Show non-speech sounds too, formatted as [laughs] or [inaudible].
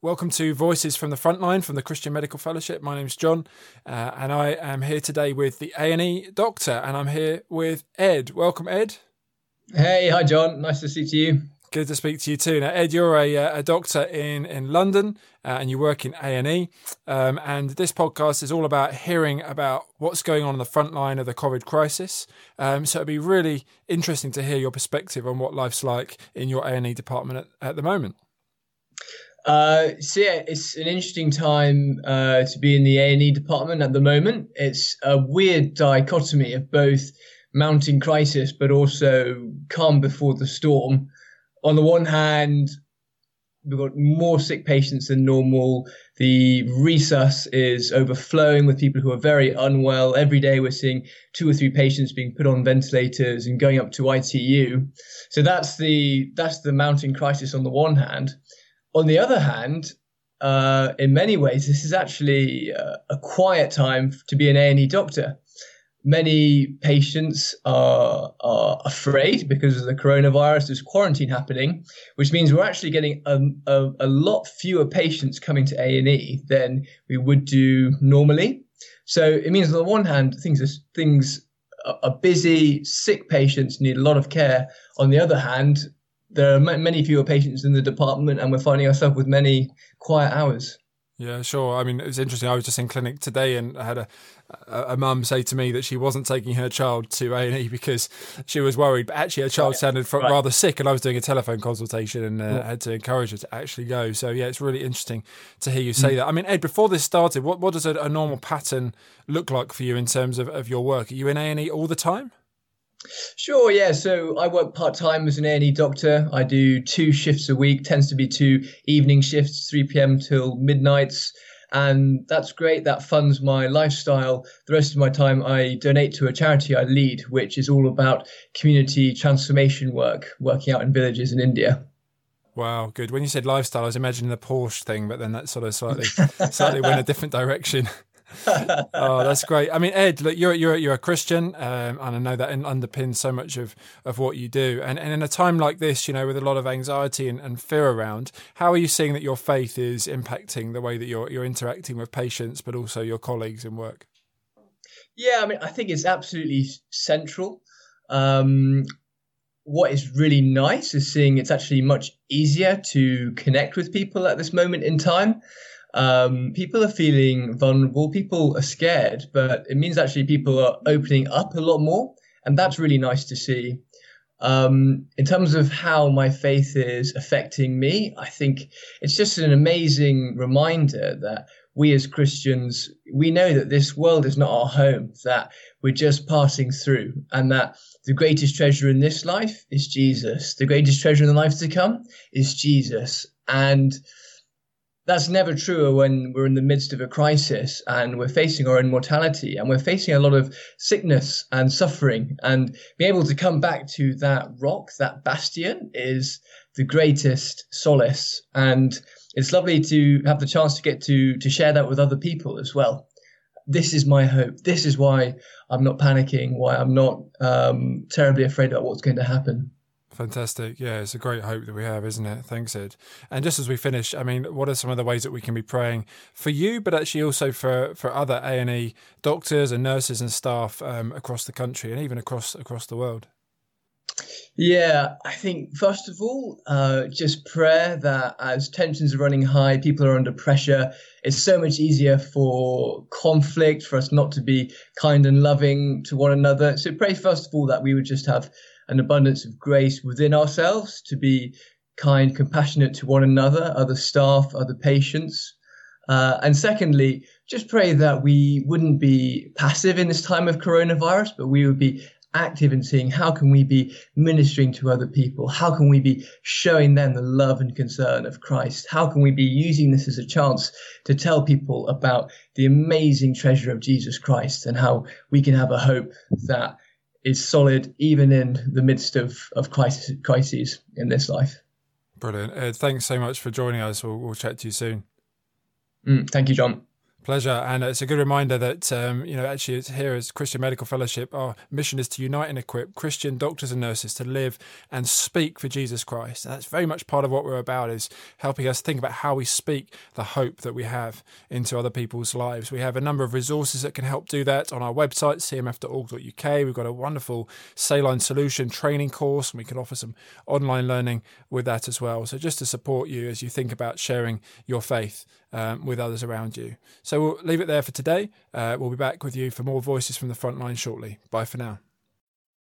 Welcome to Voices from the Frontline from the Christian Medical Fellowship. My name is John, uh, and I am here today with the A and E doctor, and I'm here with Ed. Welcome, Ed. Hey, hi, John. Nice to speak to you. Good to speak to you too. Now, Ed, you're a, uh, a doctor in in London, uh, and you work in A and E. Um, and this podcast is all about hearing about what's going on in the front line of the COVID crisis. Um, so it'd be really interesting to hear your perspective on what life's like in your A and E department at, at the moment. Uh, so yeah, it's an interesting time uh, to be in the A and E department at the moment. It's a weird dichotomy of both mounting crisis, but also calm before the storm. On the one hand, we've got more sick patients than normal. The resus is overflowing with people who are very unwell. Every day we're seeing two or three patients being put on ventilators and going up to ITU. So that's the that's the mounting crisis on the one hand. On the other hand, uh, in many ways, this is actually uh, a quiet time to be an A&E doctor. Many patients are, are afraid because of the coronavirus. There's quarantine happening, which means we're actually getting a, a, a lot fewer patients coming to A&E than we would do normally. So it means on the one hand, things are, things are busy, sick patients need a lot of care. On the other hand, there are many fewer patients in the department, and we're finding ourselves with many quiet hours. Yeah, sure. I mean, it was interesting. I was just in clinic today, and I had a a, a mum say to me that she wasn't taking her child to A and E because she was worried. But actually, her child sounded right. rather sick, and I was doing a telephone consultation and uh, had to encourage her to actually go. So yeah, it's really interesting to hear you say mm. that. I mean, Ed, before this started, what what does a, a normal pattern look like for you in terms of, of your work? Are you in A and E all the time? Sure, yeah. So I work part time as an A&E doctor. I do two shifts a week, tends to be two evening shifts, 3 p.m. till midnights. And that's great. That funds my lifestyle. The rest of my time, I donate to a charity I lead, which is all about community transformation work, working out in villages in India. Wow, good. When you said lifestyle, I was imagining the Porsche thing, but then that sort of slightly, [laughs] slightly went a different direction. [laughs] oh, that's great. I mean, Ed, look, you're you're you're a Christian, um, and I know that underpins so much of, of what you do. And and in a time like this, you know, with a lot of anxiety and, and fear around, how are you seeing that your faith is impacting the way that you're you're interacting with patients, but also your colleagues in work? Yeah, I mean, I think it's absolutely central. Um, what is really nice is seeing it's actually much easier to connect with people at this moment in time um, people are feeling vulnerable, people are scared, but it means actually people are opening up a lot more. And that's really nice to see. Um, in terms of how my faith is affecting me, I think it's just an amazing reminder that we as Christians, we know that this world is not our home, that we're just passing through, and that the greatest treasure in this life is Jesus. The greatest treasure in the life to come is Jesus. And that's never truer when we're in the midst of a crisis and we're facing our own mortality and we're facing a lot of sickness and suffering. And being able to come back to that rock that bastion is the greatest solace. And it's lovely to have the chance to get to to share that with other people as well. This is my hope. This is why i'm not panicking why i'm not um, terribly afraid about what's going to happen Fantastic. Yeah, it's a great hope that we have, isn't it? Thanks, Ed. And just as we finish, I mean, what are some of the ways that we can be praying for you, but actually also for, for other A and E doctors and nurses and staff um, across the country and even across across the world? Yeah, I think first of all, uh, just prayer that as tensions are running high, people are under pressure. It's so much easier for conflict, for us not to be kind and loving to one another. So pray first of all that we would just have an abundance of grace within ourselves to be kind, compassionate to one another, other staff, other patients. Uh, and secondly, just pray that we wouldn't be passive in this time of coronavirus, but we would be active in seeing how can we be ministering to other people? How can we be showing them the love and concern of Christ? How can we be using this as a chance to tell people about the amazing treasure of Jesus Christ and how we can have a hope that is solid even in the midst of, of crisis, crises in this life. Brilliant. Ed, thanks so much for joining us. We'll, we'll chat to you soon. Mm, thank you, John. Pleasure, and it's a good reminder that um, you know actually here as Christian Medical Fellowship, our mission is to unite and equip Christian doctors and nurses to live and speak for Jesus Christ. And that's very much part of what we're about is helping us think about how we speak the hope that we have into other people's lives. We have a number of resources that can help do that on our website cmf.org.uk. We've got a wonderful Saline Solution training course, and we can offer some online learning with that as well. So just to support you as you think about sharing your faith um, with others around you. So we'll leave it there for today. Uh, we'll be back with you for more voices from the front line shortly. Bye for now.